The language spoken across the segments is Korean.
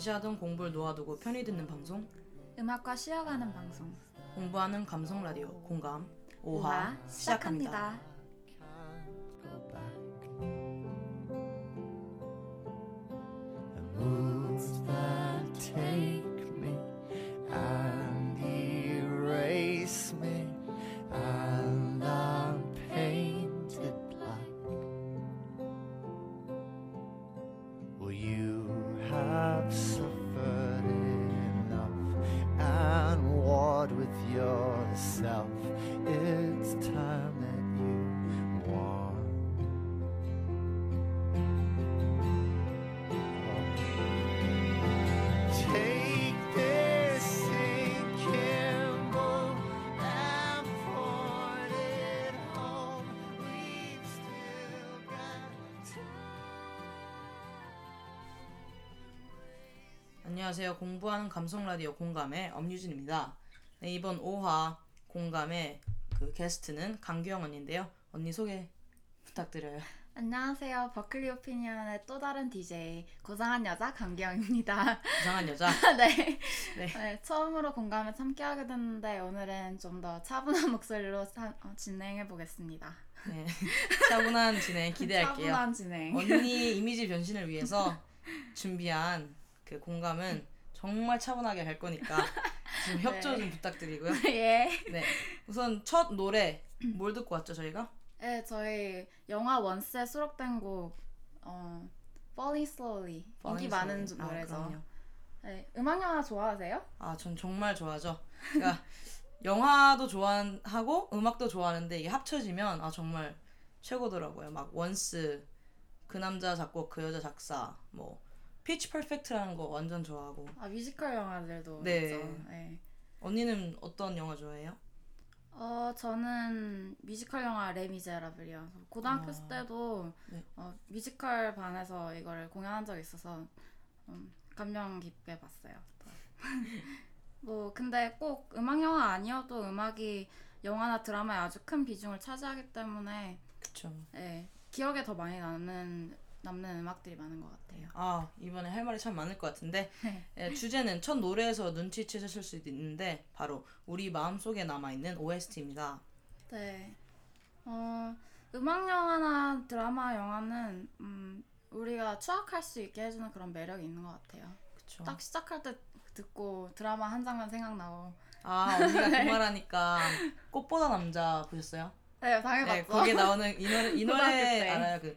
잠시 하던 공부를 놓아두고 편히 듣는 방송? 음악과 쉬어가는 방송. 공부하는 감성 라디오. 공감. 5화, 오화 시작합니다. 시작합니다. 안녕하세요. 공부하는 감성 라디오 공감의 엄유진입니다. 네, 이번 5화 공감의 그 게스트는 강규영 언니인데요. 언니 소개 부탁드려요. 안녕하세요. 버클리 오피니언의 또 다른 DJ 고상한 여자 강기영입니다. 이상한 여자. 네. 네. 네, 처음으로 공감에 참여하게 됐는데 오늘은 좀 더 차분한 목소리로 사- 어, 진행해 보겠습니다. 네. 차분한 진행 기대할게요. 차분한 진행. 언니 이미지 변신을 위해서 준비한 그 공감은 정말 차분하게 할 거니까 지금 협조 좀 부탁드리고요. 예. 네. 우선 첫 노래 뭘 듣고 왔죠 저희가? 네, 저희 영화 원스에 수록된 곡 어, Falling Slowly 인기 많은 아, 노래죠. 그럼요. 네, 음악 영화 좋아하세요? 아, 전 정말 좋아하죠. 그러니까 영화도 좋아하고 음악도 좋아하는데 이게 합쳐지면 아 정말 최고더라고요. 막 Once 그 남자 작곡 그 여자 작사 뭐 Pitch Perfect라는 거 완전 좋아하고 아 뮤지컬 영화들도 네. 있죠. 네. 언니는 어떤 영화 좋아해요? 어 저는 뮤지컬 영화 레미제라블이요. 고등학교 아, 때도 네. 어, 뮤지컬 반에서 이거를 공연한 적이 있어서 음, 감명 깊게 봤어요. 뭐 근데 꼭 음악 영화 아니어도 음악이 영화나 드라마에 아주 큰 비중을 차지하기 때문에 그쵸. 예, 기억에 더 많이 남는 남는 음악들이 많은 것 같아요. 아 이번에 할 말이 참 많을 것 같은데 네. 예, 주제는 첫 노래에서 눈치채셨을 수도 있는데 바로 우리 마음 속에 남아 있는 OST입니다. 네. 어, 음악 영화나 드라마 영화는 음, 우리가 추억할 수 있게 해주는 그런 매력이 있는 것 같아요. 그쵸. 딱 시작할 때 듣고 드라마 한 장면 생각나고. 아 언니가 그 말 하니까 꽃보다 남자 보셨어요? 네, 당연히 네, 봤죠. 거기에 나오는 이 노래 이 노래 때. 알아요? 그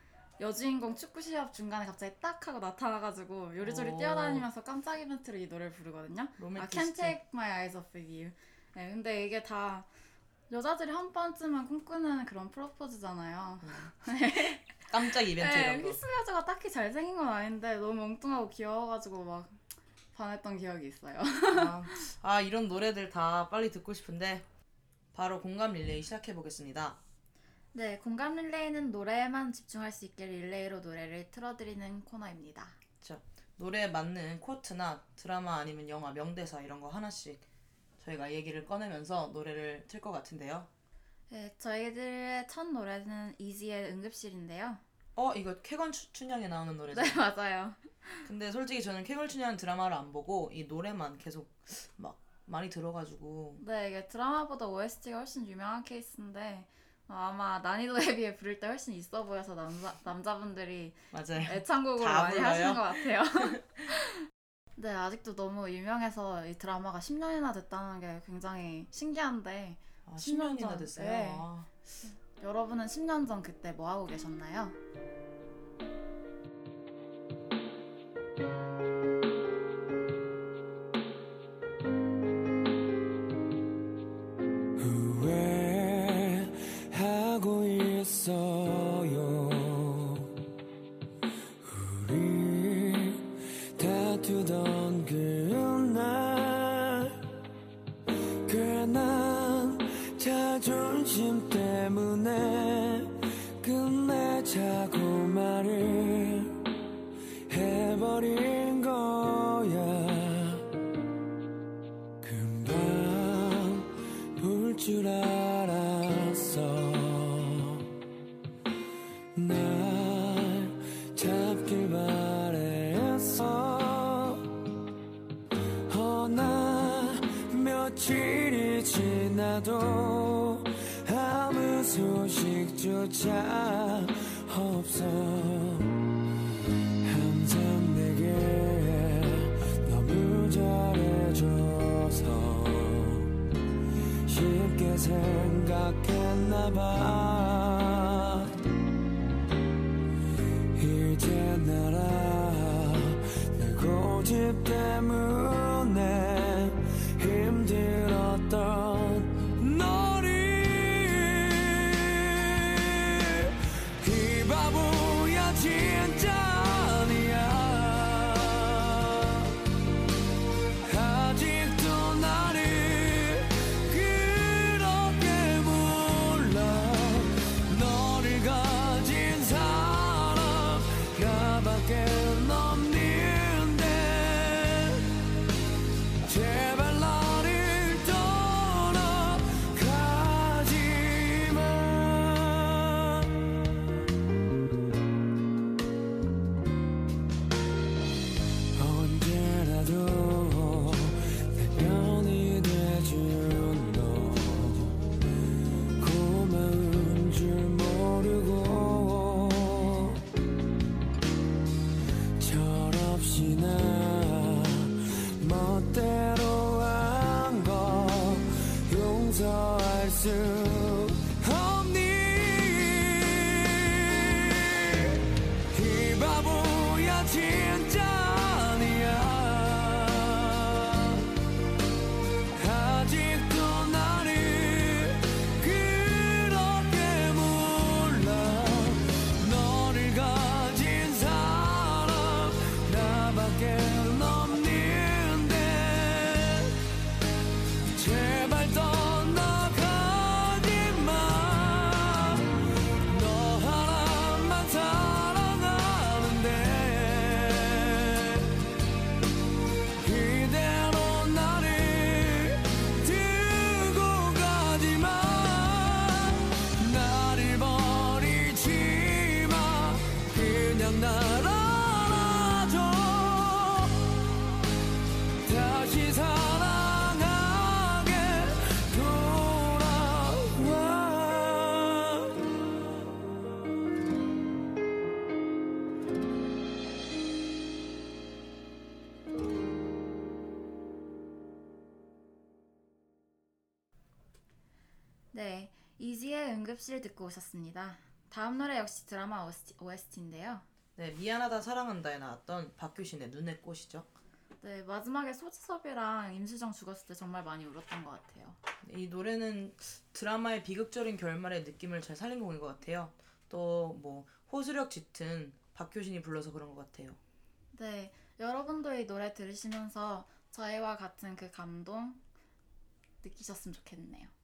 여주인공 축구 시합 중간에 갑자기 딱 하고 나타나가지고 요리조리 오. 뛰어다니면서 깜짝 이벤트로 이 노래를 부르거든요. 아, Can't 로맨티스트. Take My Eyes Off You. 네, 근데 이게 다 여자들이 한 번쯤은 꿈꾸는 그런 프로포즈잖아요. 깜짝 이벤트 네, 이런 거. 히스 레저가 딱히 잘생긴 건 아닌데 너무 엉뚱하고 귀여워가지고 막 반했던 기억이 있어요. 아, 아 이런 노래들 다 빨리 듣고 싶은데 바로 공감 릴레이 시작해 보겠습니다. 네, 공감 릴레이는 노래에만 집중할 수 있게 릴레이로 노래를 틀어드리는 코너입니다. 노래에 맞는 quote나 드라마 아니면 영화 명대사 이런 거 하나씩 저희가 얘기를 꺼내면서 노래를 틀 것 같은데요. 네, 저희들의 첫 노래는 이지의 응급실인데요. 어 이거 쾌걸 추- 춘향에 나오는 노래죠. 네, 맞아요. 근데 솔직히 저는 쾌걸 춘향 드라마를 안 보고 이 노래만 계속 막 많이 들어가지고 네, 이게 드라마보다 OST가 훨씬 유명한 케이스인데 어, 아마 난이도에 비해 부를 때 훨씬 있어 보여서 남자, 남자분들이 맞아요. 애창곡으로 다 많이 불러요? 하시는 것 같아요. 네, 아직도 너무 유명해서 이 드라마가 10년이나 됐다는 게 굉장히 신기한데 아, 10년 10년이나 전, 됐어요. 네. 아, 여러분은 10년 전 그때 뭐 하고 계셨나요? 소식조차 없어. 항상 내게 너무 잘해줘서 쉽게 생각했나봐 용 응급실 듣고 오셨습니다. 다음 노래 역시 드라마 OST인데요. 네, 미안하다 사랑한다에 나왔던 박효신의 눈의 꽃이죠. 네, 마지막에 소지섭이랑 임수정 죽었을 때 정말 많이 울었던 것 같아요. 이 노래는 드라마의 비극적인 결말의 느낌을 잘 살린 곡인 것 같아요. 또 뭐 호소력 짙은 박효신이 불러서 그런 것 같아요. 네, 여러분도 이 노래 들으시면서 저희와 같은 그 감동 느끼셨으면 좋겠네요.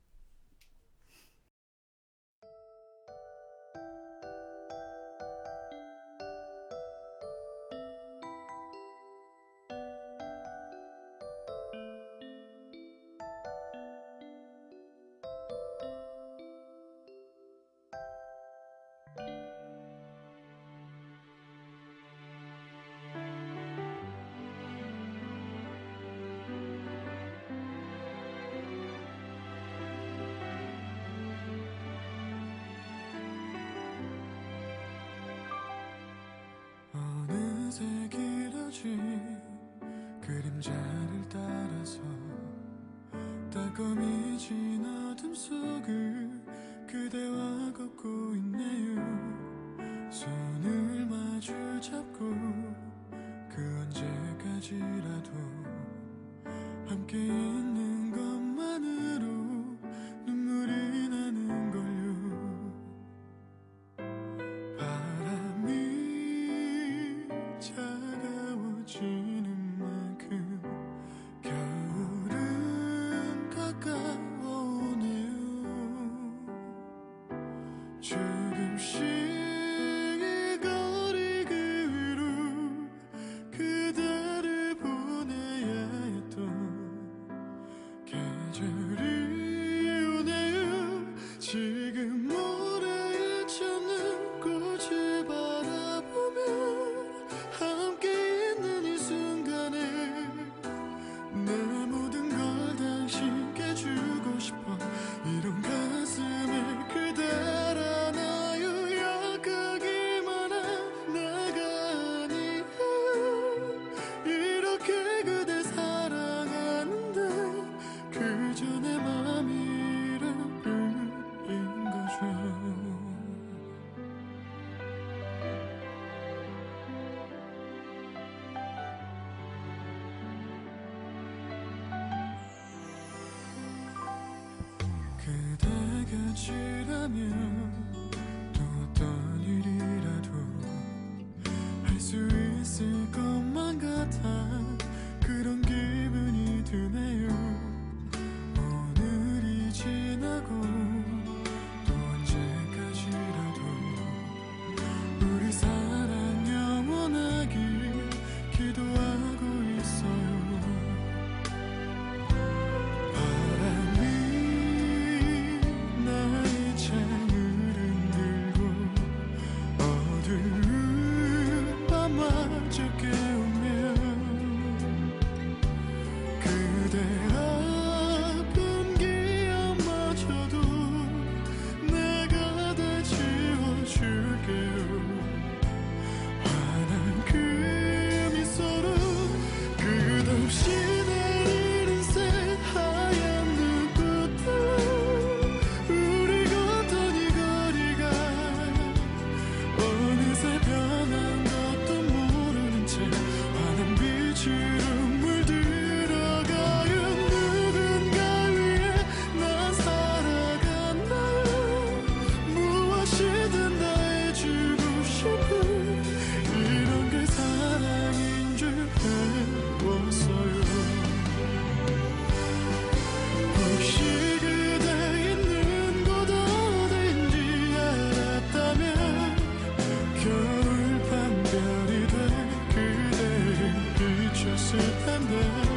지나 -hmm.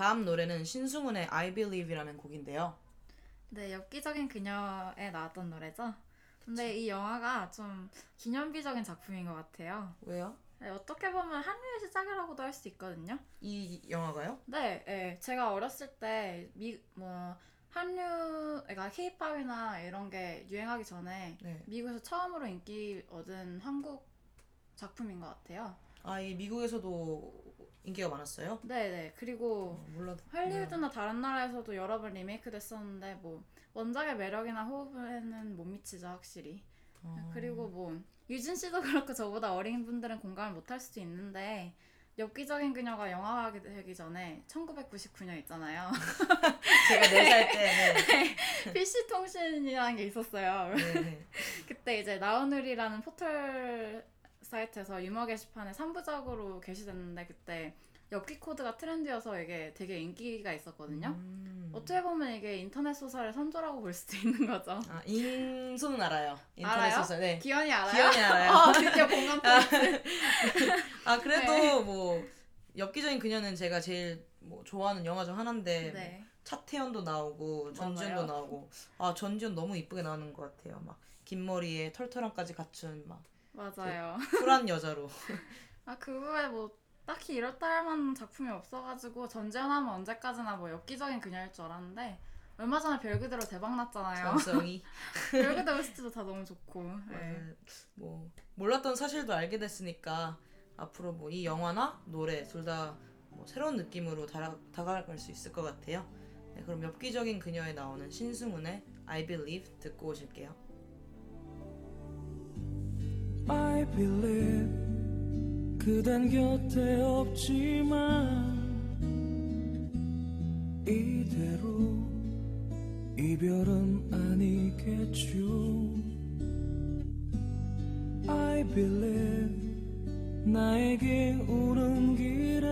다음 노래는 신승훈의 I Believe이라는 곡인데요. 네, 엽기적인 그녀에 나왔던 노래죠. 근데 이 영화가 좀 기념비적인 작품인 것 같아요. 왜요? 네, 어떻게 보면 한류의 시작이라고도 할 수 있거든요. 이 영화가요? 네, 네, 제가 어렸을 때미뭐 한류, 그러니까 K-팝이나 이런 게 유행하기 전에 네. 미국에서 처음으로 인기 얻은 한국 작품인 것 같아요. 아, 이 미국에서도 인기가 많았어요? 네, 네. 그리고 어, 몰라. 할리우드나 다른 나라에서도 여러 번 리메이크 됐었는데 뭐 원작의 매력이나 호흡에는 못 미치죠 확실히. 어. 그리고 뭐 유진 씨도 그렇고 저보다 어린 분들은 공감을 못 할 수도 있는데 엽기적인 그녀가 영화가 되기 전에 1999년 있잖아요. 제가 4살 때. 네. PC 통신이라는 게 있었어요. 네, 네. 그때 이제 나우누리라는 포털 사이트에서 유머 게시판에 3부작으로 게시됐는데 그때 엽기 코드가 트렌드여서 이게 되게 인기가 있었거든요. 음. 어떻게 보면 이게 인터넷 소설의 선조라고 볼 수도 있는 거죠. 아, 인소는 알아요. 인터넷 알아요? 소설. 네. 기현이 알아요? 기현이 알아요. 아, 드디어 공감 포인트. 아 그래도 네. 뭐 엽기적인 그녀는 제가 제일 뭐 좋아하는 영화 중 하나인데 네. 차태현도 나오고 전지현도. 나오고 아 전지현 너무 이쁘게 나오는 것 같아요. 막 긴 머리에 털털함까지 갖춘 막 맞아요. 쿨한 여자로. 아, 그 후에 뭐 딱히 이렇다 할 만한 작품이 없어가지고 전지현하면 언제까지나 뭐 엽기적인 그녀일 줄 알았는데 얼마 전에 별 그대로 대박 났잖아요. 전성이 별 그대로 OST도 다 너무 좋고. 네. 네. 뭐 몰랐던 사실도 알게 됐으니까 앞으로 뭐 이 영화나 노래 둘 다 뭐 새로운 느낌으로 다, 다가갈 수 있을 것 같아요. 네, 그럼 엽기적인 그녀에 나오는 신승훈의 I Believe 듣고 오실게요. I believe 그댄 곁에 없지만 이대로 이별은 아니겠죠. I believe 나에게 오는 길은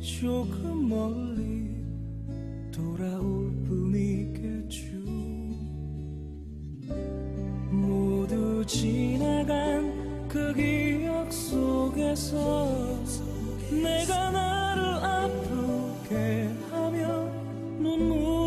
조금 멀리 돌아올 뿐이겠 지나간 그 기억 속에서 내가 나를 아프게 하며 눈물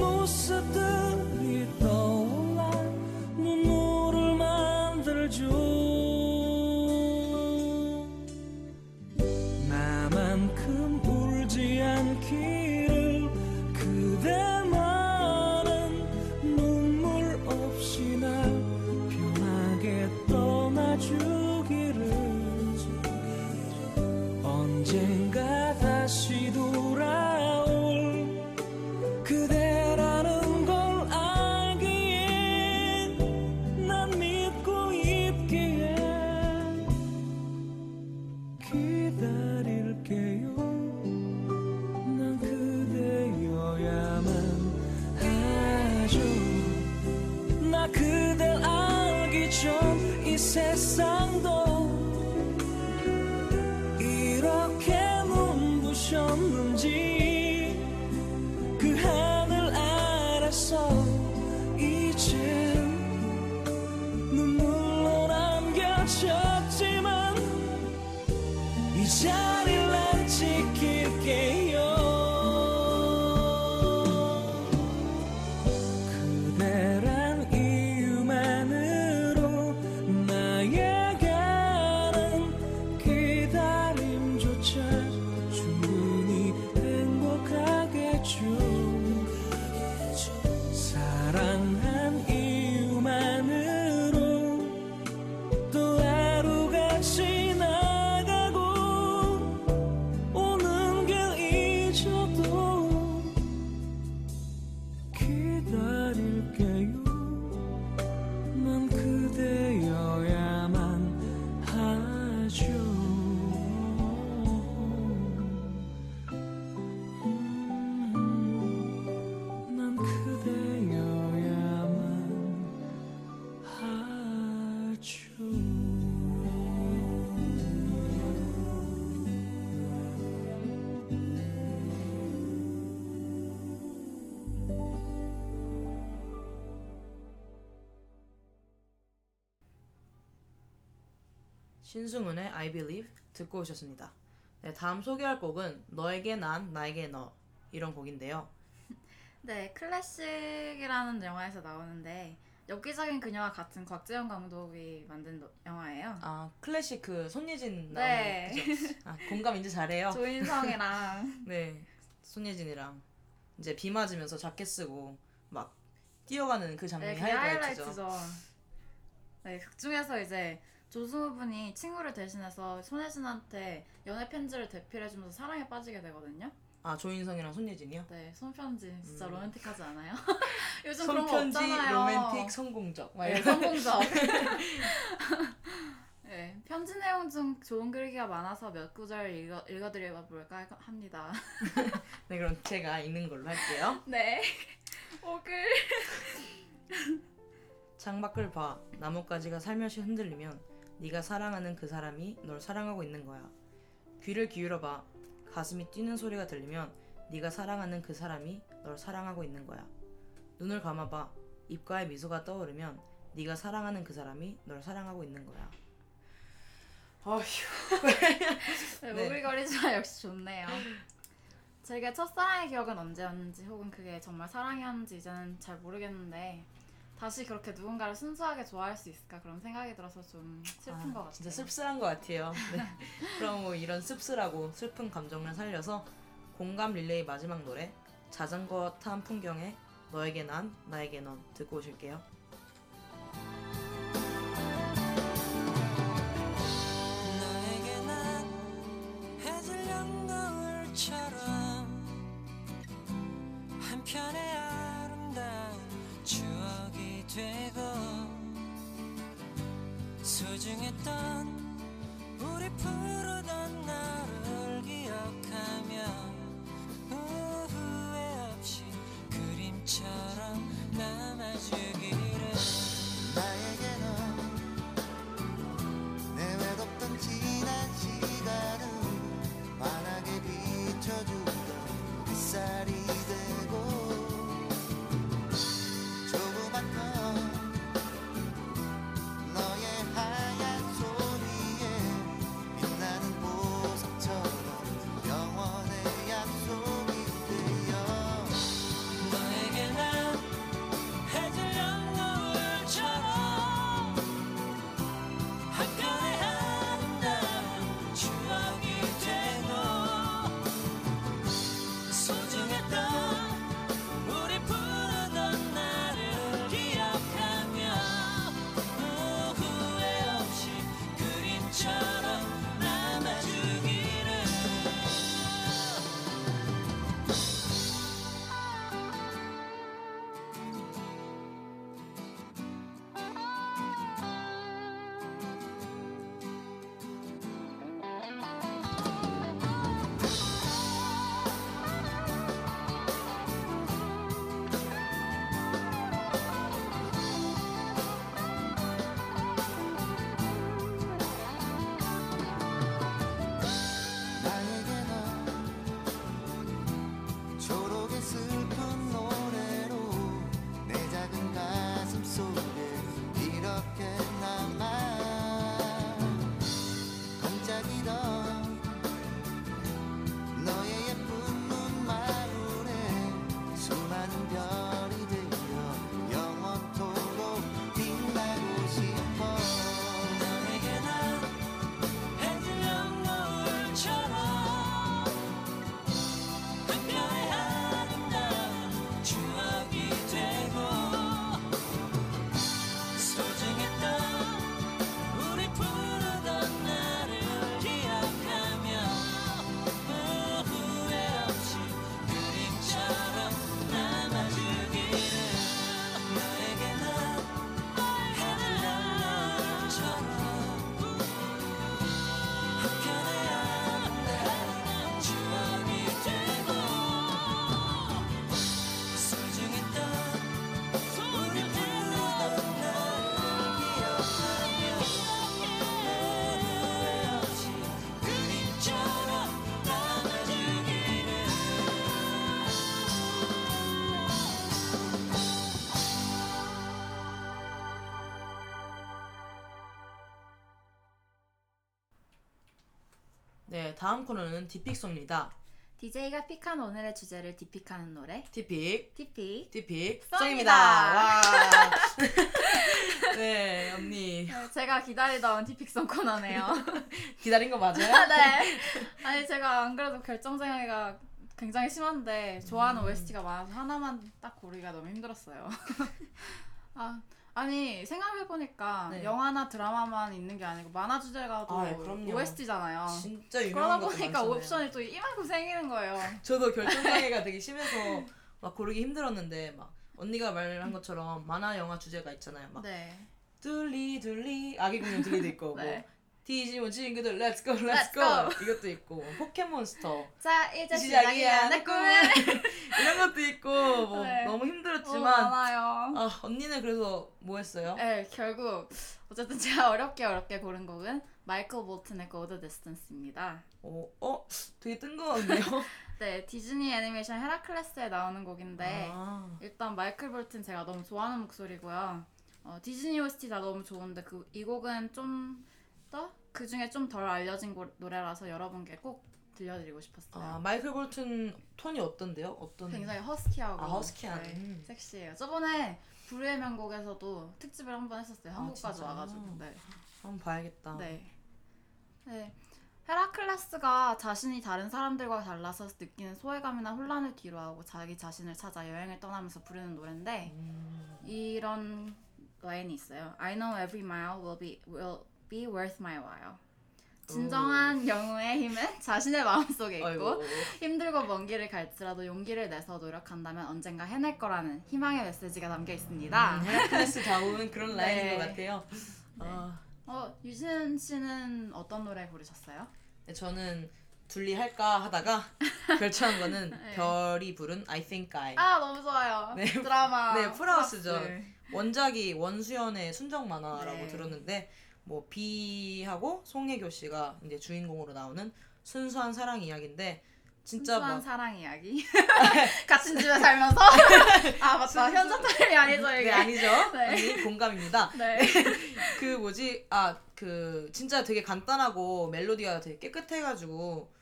그대 모습들 신승훈의 I Believe 듣고 오셨습니다. 네, 다음 소개할 곡은 너에게 난 나에게 너 이런 곡인데요. 네, 클래식이라는 영화에서 나오는데 엽기적인 그녀와 같은 곽재용 감독이 만든 노- 영화예요. 아 클래식 그 손예진 나오는 네. 그죠? 아, 공감 이제 잘해요. 조인성이랑 네 손예진이랑 이제 비 맞으면서 자켓 쓰고 막 뛰어가는 그 장면이 네, 그게 하이라이트죠. 하이라이트죠. 네, 극 중에서 이제 조승우 분이 친구를 대신해서 손예진한테 연애 편지를 대필해주면서 사랑에 빠지게 되거든요. 아 조인성이랑 손예진이요? 네, 손편지 진짜 음. 로맨틱하지 않아요? 요즘 그런 거 손편지 없잖아요. 로맨틱 성공적 막 네, 이런 성공적. 네, 편지 내용 중 좋은 글귀가 많아서 몇 구절 읽어, 읽어드려 볼까 합니다. 네 그럼 제가 읽는 걸로 할게요. 네. 오글. 창밖을 봐 나뭇가지가 살며시 흔들리면 네가 사랑하는 그 사람이 널 사랑하고 있는 거야. 귀를 기울여 봐 가슴이 뛰는 소리가 들리면 네가 사랑하는 그 사람이 널 사랑하고 있는 거야. 눈을 감아 봐 입가에 미소가 떠오르면 네가 사랑하는 그 사람이 널 사랑하고 있는 거야. 어휴. 네, 네. 오글거리지만 역시 좋네요. 제게 첫사랑의 기억은 언제였는지 혹은 그게 정말 사랑이었는지 이제는 잘 모르겠는데 다시 그렇게 누군가를 순수하게 좋아할 수 있을까 그런 생각이 들어서 좀 슬픈 아, 것 같아요. 진짜 씁쓸한 것 같아요. 네. 그럼 뭐 이런 씁쓸하고 슬픈 감정을 살려서 공감 릴레이 마지막 노래 자전거 탄 풍경에 너에게 난 나에게 넌 듣고 오실게요. 한편의 아름다운 추억이 되고 소중했던 우리 푸르던 나를 기억하며 후회 없이 그림처럼 남아주기를 나에게 넌 내외롭던 지난 시간을 환하게 비춰주던 햇살이 다음 코너는 디픽송입니다. DJ가 pick한 오늘의 주제를 디픽하는 노래 디픽, 디픽. 디픽, 송입니다. 와. 네, 언니. 네, 제가 기다리던 디픽송 코너네요. 기다린 거 맞아요? 네. 아니 제가 안 그래도 결정장애가 굉장히 심한데 좋아하는 OST가 많아서 하나만 딱 고르기가 너무 힘들었어요. 아 아니 생각해 보니까 네. 영화나 드라마만 있는 게 아니고 만화 주제가도 아, 그럼요. OST잖아요. 진짜 그러다 유명한 것도 보니까 많잖아요. 옵션이 또 이만큼 생기는 거예요. 저도 결정장애가 되게 심해서 막 고르기 힘들었는데 막 언니가 말한 것처럼 만화 영화 주제가 있잖아요. 막 네. 둘리 둘리 아기 공룡 둘리도 있고 네. 뭐 디지몬 친구들 Let's go Let's Let's go go. 이것도 있고 포켓몬스터 자 이제 시작이야 내 꿈은 이런 것도 있고 뭐 네. 너무 어, 힘들었지만 많아요. 아 언니는 그래서 뭐 했어요? 네, 결국 어쨌든 제가 어렵게 어렵게 고른 곡은 마이클 볼튼의 Go the Distance입니다. 어, 어 되게 뜬금없네요. 네, 디즈니 애니메이션 헤라클레스에 나오는 곡인데 아, 일단 마이클 볼튼 제가 너무 좋아하는 목소리고요. 어, 디즈니 OST 다 너무 좋은데 그 이 곡은 좀 더그 중에 좀 덜 알려진 고- 노래라서 여러분께 꼭 들려드리고 싶었어요. 아 마이클 볼튼 톤이 어떤데요? 어떤? 굉장히 허스키하고 아, 허스키한. 네, 음. 섹시해요. 저번에 불후의 명곡에서도 특집을 한 번 했었어요. 아, 한국까지 진짜요? 와가지고. 네. 한번 봐야겠다. 네. 네. 헤라클레스가 자신이 다른 사람들과 달라서 느끼는 소외감이나 혼란을 뒤로하고 자기 자신을 찾아 여행을 떠나면서 부르는 노래인데 음, 이런 라인이 있어요. I know every mile will be will be worth my while. 진정한 영웅의 힘은 자신의 마음속에 있고 아이고. 힘들고 먼 길을 갈지라도 용기를 내서 노력한다면 언젠가 해낼 거라는 희망의 메시지가 담겨 있습니다. 음, 헤라클레스 다운 그런 네. 라인인 것 같아요. 아, 어, 유진 씨는 어떤 노래 고르셨어요? 네, 저는 둘리 할까 하다가 결정한 거는 네. 별이 부른 I Think I. 아 너무 좋아요. 네. 드라마. 네. 풀하우스. 원작이 원수연의 순정 만화라고 네. 들었는데 뭐 비하고 송혜교 씨가 이제 주인공으로 나오는 순수한 사랑 이야기인데 진짜 순수한 막 사랑 이야기. 같은 집에 살면서. 아 맞다. 현자 타임이 아니죠 이게. 네, 아니죠. 네. 아니 공감입니다. 네. 그 뭐지? 아, 그 진짜 되게 간단하고 멜로디가 되게 깨끗해가지고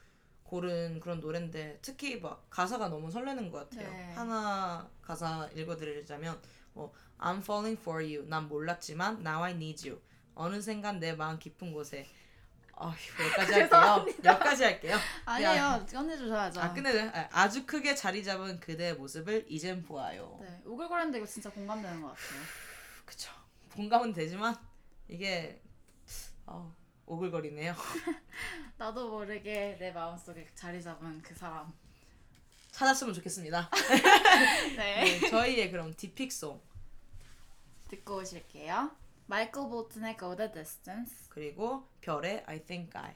고른 그런 노래인데 특히 막 가사가 너무 설레는 것 같아요. 네. 하나 가사 읽어드리자면 뭐 I'm falling for you. 난 몰랐지만 now I need you. 어느샌간 내 마음 깊은 곳에. 아, 여기까지 할게요. 여기까지 할게요. 아니에요. 끝내주셔야죠. 아, 끝내 아, 아주 크게 자리 잡은 그대의 모습을 이젠 보아요. 네. 오글거렸는데 이거 진짜 공감되는 것 같아요. 그쵸. 공감은 되지만 이게 어, 오글거리네요. 나도 모르게 내 마음속에 자리 잡은 그 사람. 찾았으면 좋겠습니다. 네. 네, 저희의 그럼 디픽송 듣고 오실게요. 마이클 볼튼의 Go the Distance. 그리고 별의 I Think I. I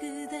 그대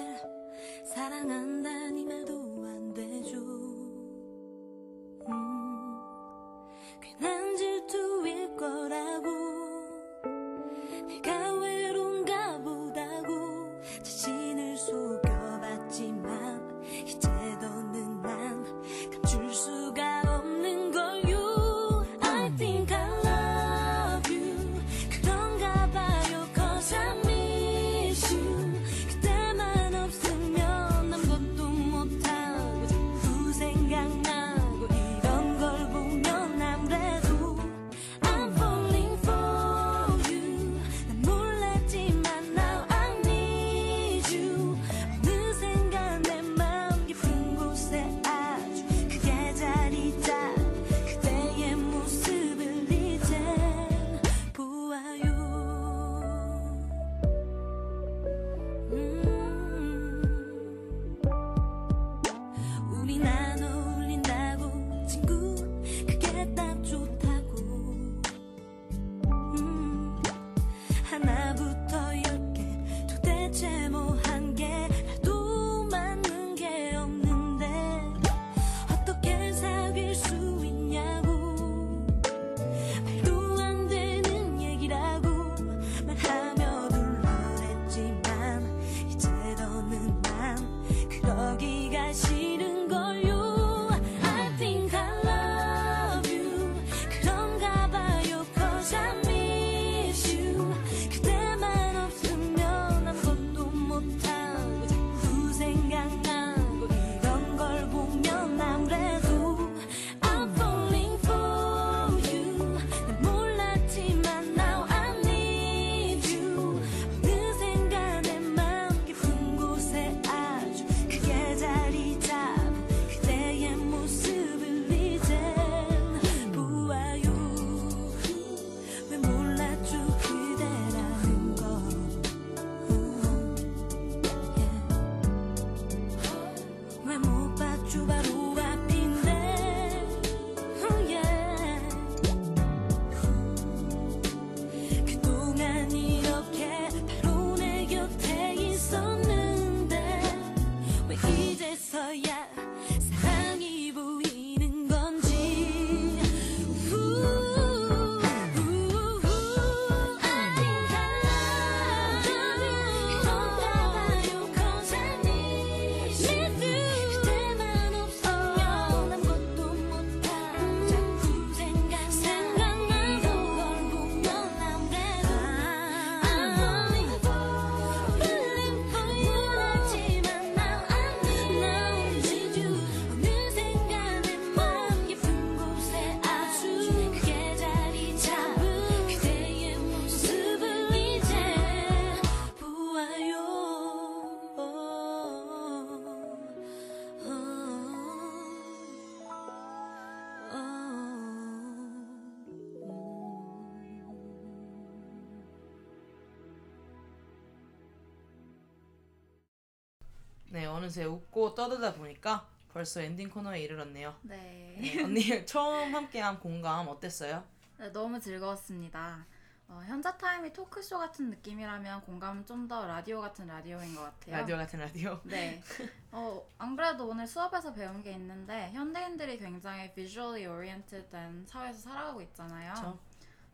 웃으면서 웃고 떠들다 보니까 벌써 엔딩 코너에 이르렀네요. 네. 네, 언니 처음 함께한 공감 어땠어요? 네, 너무 즐거웠습니다. 어, 현자 타임이 토크쇼 같은 느낌이라면 공감은 좀 더 라디오 같은 라디오인 것 같아요. 라디오 같은 라디오? 네. 어, 안 그래도 오늘 수업에서 배운 게 있는데 현대인들이 굉장히 visually oriented된 사회에서 살아가고 있잖아요. 그쵸?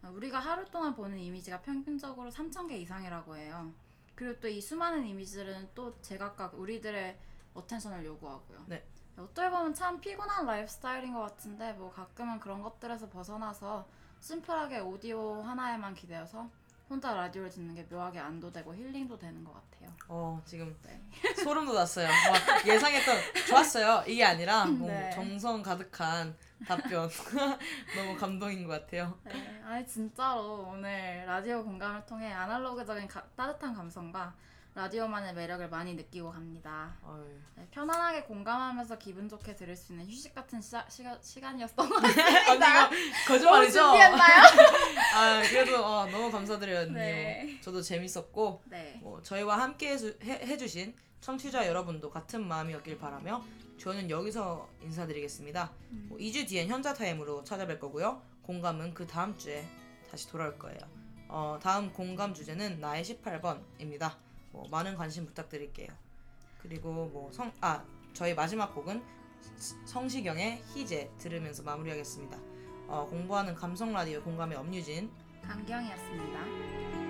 어, 우리가 하루 동안 보는 이미지가 평균적으로 3,000개 이상이라고 해요. 그리고 또 이 수많은 이미지들은 또 제각각 우리들의 attention을 요구하고요. 네. 어떻게 보면 참 피곤한 라이프 스타일인 것 같은데 뭐 가끔은 그런 것들에서 벗어나서 심플하게 오디오 하나에만 기대어서 혼자 라디오를 듣는 게 묘하게 안도되고 힐링도 되는 것 같아요. 어 지금 네. 소름 돋았어요. 막 예상했던 좋았어요. 이게 아니라 뭐 네. 정성 가득한 답변 너무 감동인 것 같아요. 네, 아니 진짜로 오늘 라디오 공감을 통해 아날로그적인 가- 따뜻한 감성과 라디오만의 매력을 많이 느끼고 갑니다. 어이. 네, 편안하게 공감하면서 기분 좋게 들을 수 있는 휴식 같은 시자, 시가, 시간이었던 것 같습니다. 이거 거짓말이죠? 준비했나요? 아 그래도 어, 너무 감사드려요 언니. 네. 저도 재밌었고 네. 뭐 저희와 함께 해주, 해, 해주신 청취자 여러분도 같은 마음이었길 바라며 저는 여기서 인사드리겠습니다. 뭐 2주 뒤엔 현자 타임으로 찾아뵐 거고요. 공감은 그 다음 주에 다시 돌아올 거예요. 어, 다음 공감 주제는 나의 18번입니다. 뭐 많은 관심 부탁드릴게요. 그리고 뭐 성 아 저희 마지막 곡은 스- 성시경의 희재 들으면서 마무리하겠습니다. 어, 공부하는 감성 라디오 공감의 엄유진 강경이었습니다.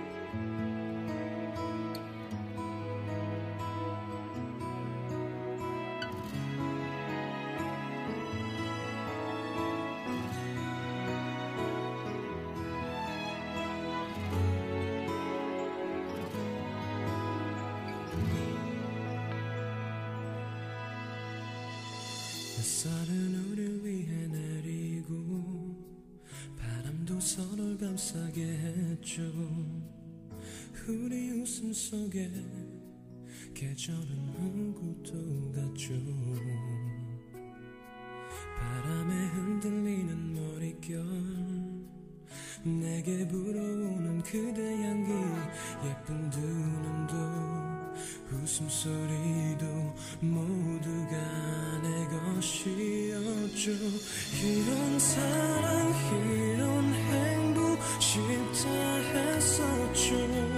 우리 웃음 속에 계절은 오고도 갔죠. 바람에 흔들리는 머릿결 내게 불어오는 그대 향기 예쁜 두 눈도 웃음소리도 모두가 내 것이었죠. 이런 사랑 이런 행복 싫다 했었죠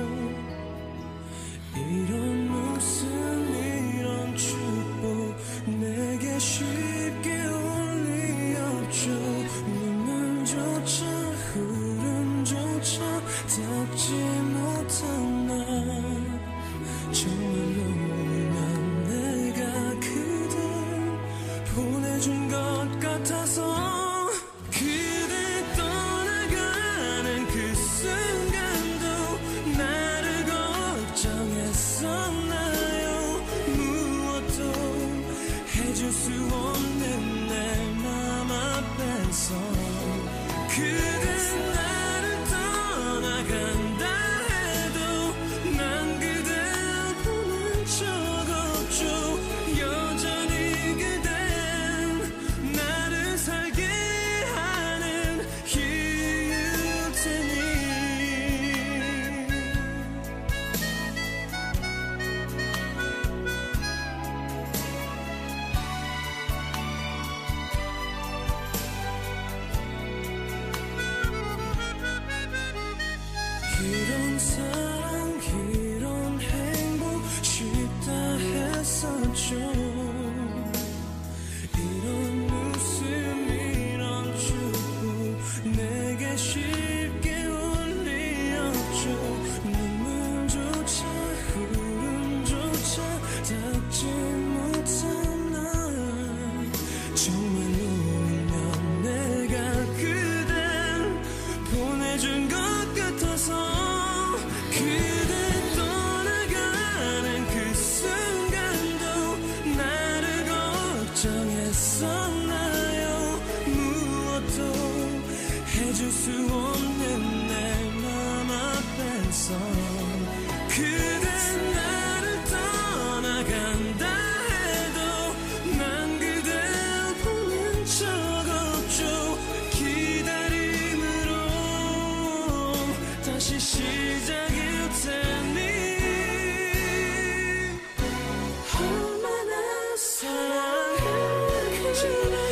사